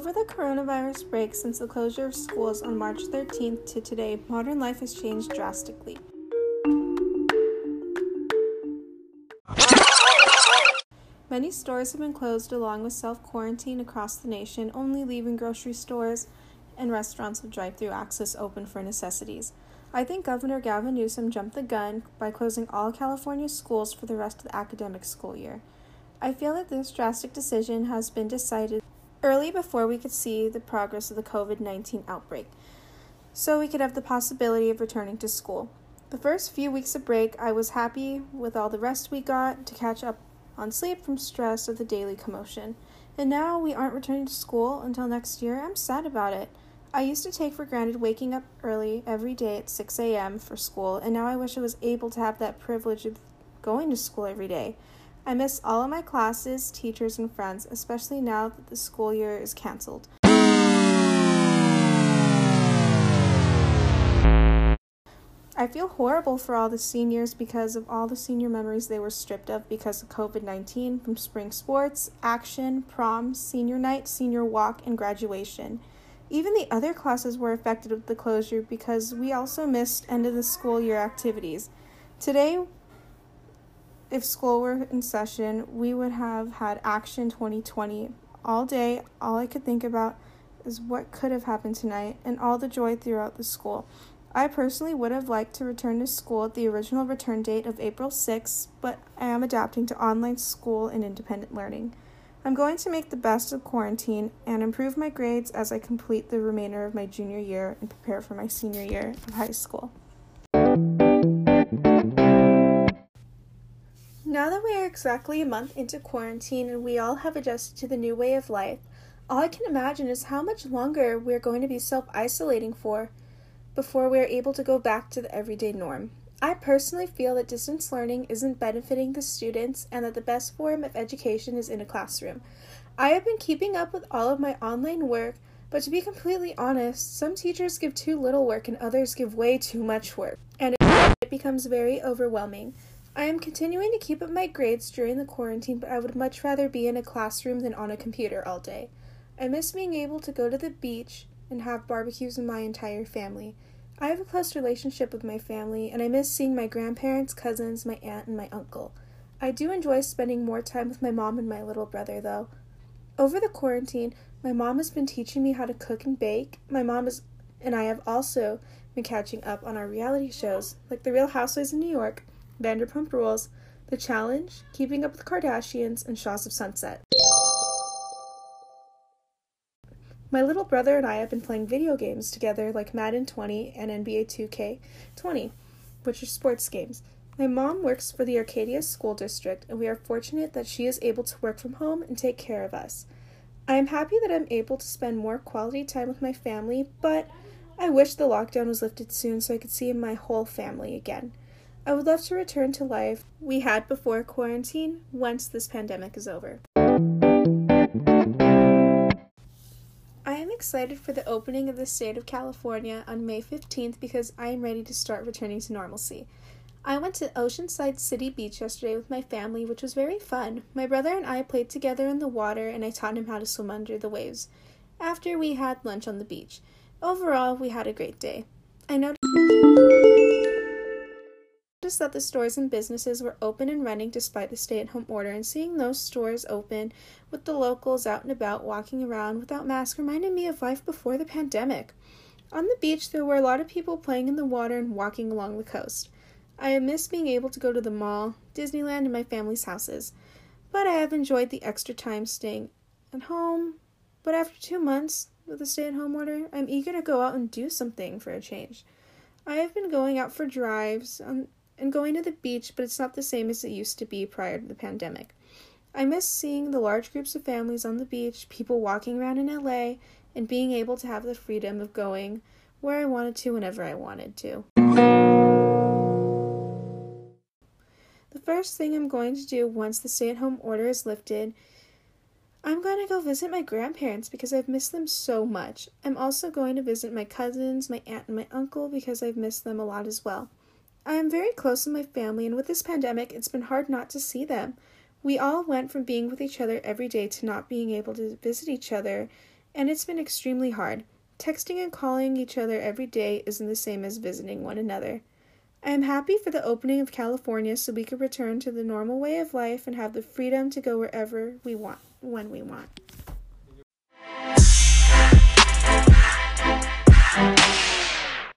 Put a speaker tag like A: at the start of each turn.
A: Over the coronavirus break since the closure of schools on March 13th to today, modern life has changed drastically. Many stores have been closed along with self quarantine across the nation, only leaving grocery stores and restaurants with drive through access open for necessities. I think Governor Gavin Newsom jumped the gun by closing all California schools for the rest of the academic school year. I feel that this drastic decision has been decided early before we could see the progress of the COVID 19 outbreak, so we could have the possibility of returning to school. The first few weeks of break, I was happy with all the rest we got to catch up on sleep from stress of the daily commotion. And now we aren't returning to school until next year. I'm sad about it. I used to take for granted waking up early every day at 6 a.m. for school, and now I wish I was able to have that privilege of going to school every day. I miss all of my classes, teachers, and friends, especially now that the school year is canceled. I feel horrible for all the seniors because of all the senior memories they were stripped of because of COVID 19 from spring sports, action, prom, senior night, senior walk, and graduation. Even the other classes were affected with the closure because we also missed end of the school year activities. Today, if school were in session, we would have had Action 2020 all day. All I could think about is what could have happened tonight and all the joy throughout the school. I personally would have liked to return to school at the original return date of April 6, but I am adapting to online school and independent learning. I'm going to make the best of quarantine and improve my grades as I complete the remainder of my junior year and prepare for my senior year of high school. Now that we are exactly a month into quarantine and we all have adjusted to the new way of life, all I can imagine is how much longer we're going to be self isolating for before we're able to go back to the everyday norm. I personally feel that distance learning isn't benefiting the students and that the best form of education is in a classroom. I have been keeping up with all of my online work, but to be completely honest, some teachers give too little work and others give way too much work, and it becomes very overwhelming. I am continuing to keep up my grades during the quarantine, but I would much rather be in a classroom than on a computer all day. I miss being able to go to the beach and have barbecues with my entire family. I have a close relationship with my family, and I miss seeing my grandparents, cousins, my aunt, and my uncle. I do enjoy spending more time with my mom and my little brother, though. Over the quarantine, my mom has been teaching me how to cook and bake. My mom is, and I have also been catching up on our reality shows, like The Real Housewives of New York Vanderpump Rules, The Challenge, Keeping Up with the Kardashians, and Shahs of Sunset. My little brother and I have been playing video games together like Madden 20 and NBA 2K20, which are sports games. My mom works for the Arcadia School District, and we are fortunate that she is able to work from home and take care of us. I am happy that I'm able to spend more quality time with my family, but I wish the lockdown was lifted soon so I could see my whole family again. I would love to return to life we had before quarantine once this pandemic is over. I am excited for the opening of the state of California on May 15th because I am ready to start returning to normalcy. I went to Oceanside City Beach yesterday with my family, which was very fun. My brother and I played together in the water and I taught him how to swim under the waves. After we had lunch on the beach. Overall, we had a great day. I noticed noticed that the stores and businesses were open and running despite the stay at home order, and seeing those stores open with the locals out and about walking around without masks reminded me of life before the pandemic. On the beach, there were a lot of people playing in the water and walking along the coast. I missed being able to go to the mall, Disneyland, and my family's houses, but I have enjoyed the extra time staying at home. But after two months with the stay at home order, I'm eager to go out and do something for a change. I have been going out for drives on and going to the beach, but it's not the same as it used to be prior to the pandemic. I miss seeing the large groups of families on the beach, people walking around in LA, and being able to have the freedom of going where I wanted to whenever I wanted to. The first thing I'm going to do once the stay at home order is lifted, I'm going to go visit my grandparents because I've missed them so much. I'm also going to visit my cousins, my aunt, and my uncle because I've missed them a lot as well. I am very close with my family, and with this pandemic, it's been hard not to see them. We all went from being with each other every day to not being able to visit each other and it's been extremely hard. Texting and calling each other every day isn't the same as visiting one another. I am happy for the opening of California so we can return to the normal way of life and have the freedom to go wherever we want when we want.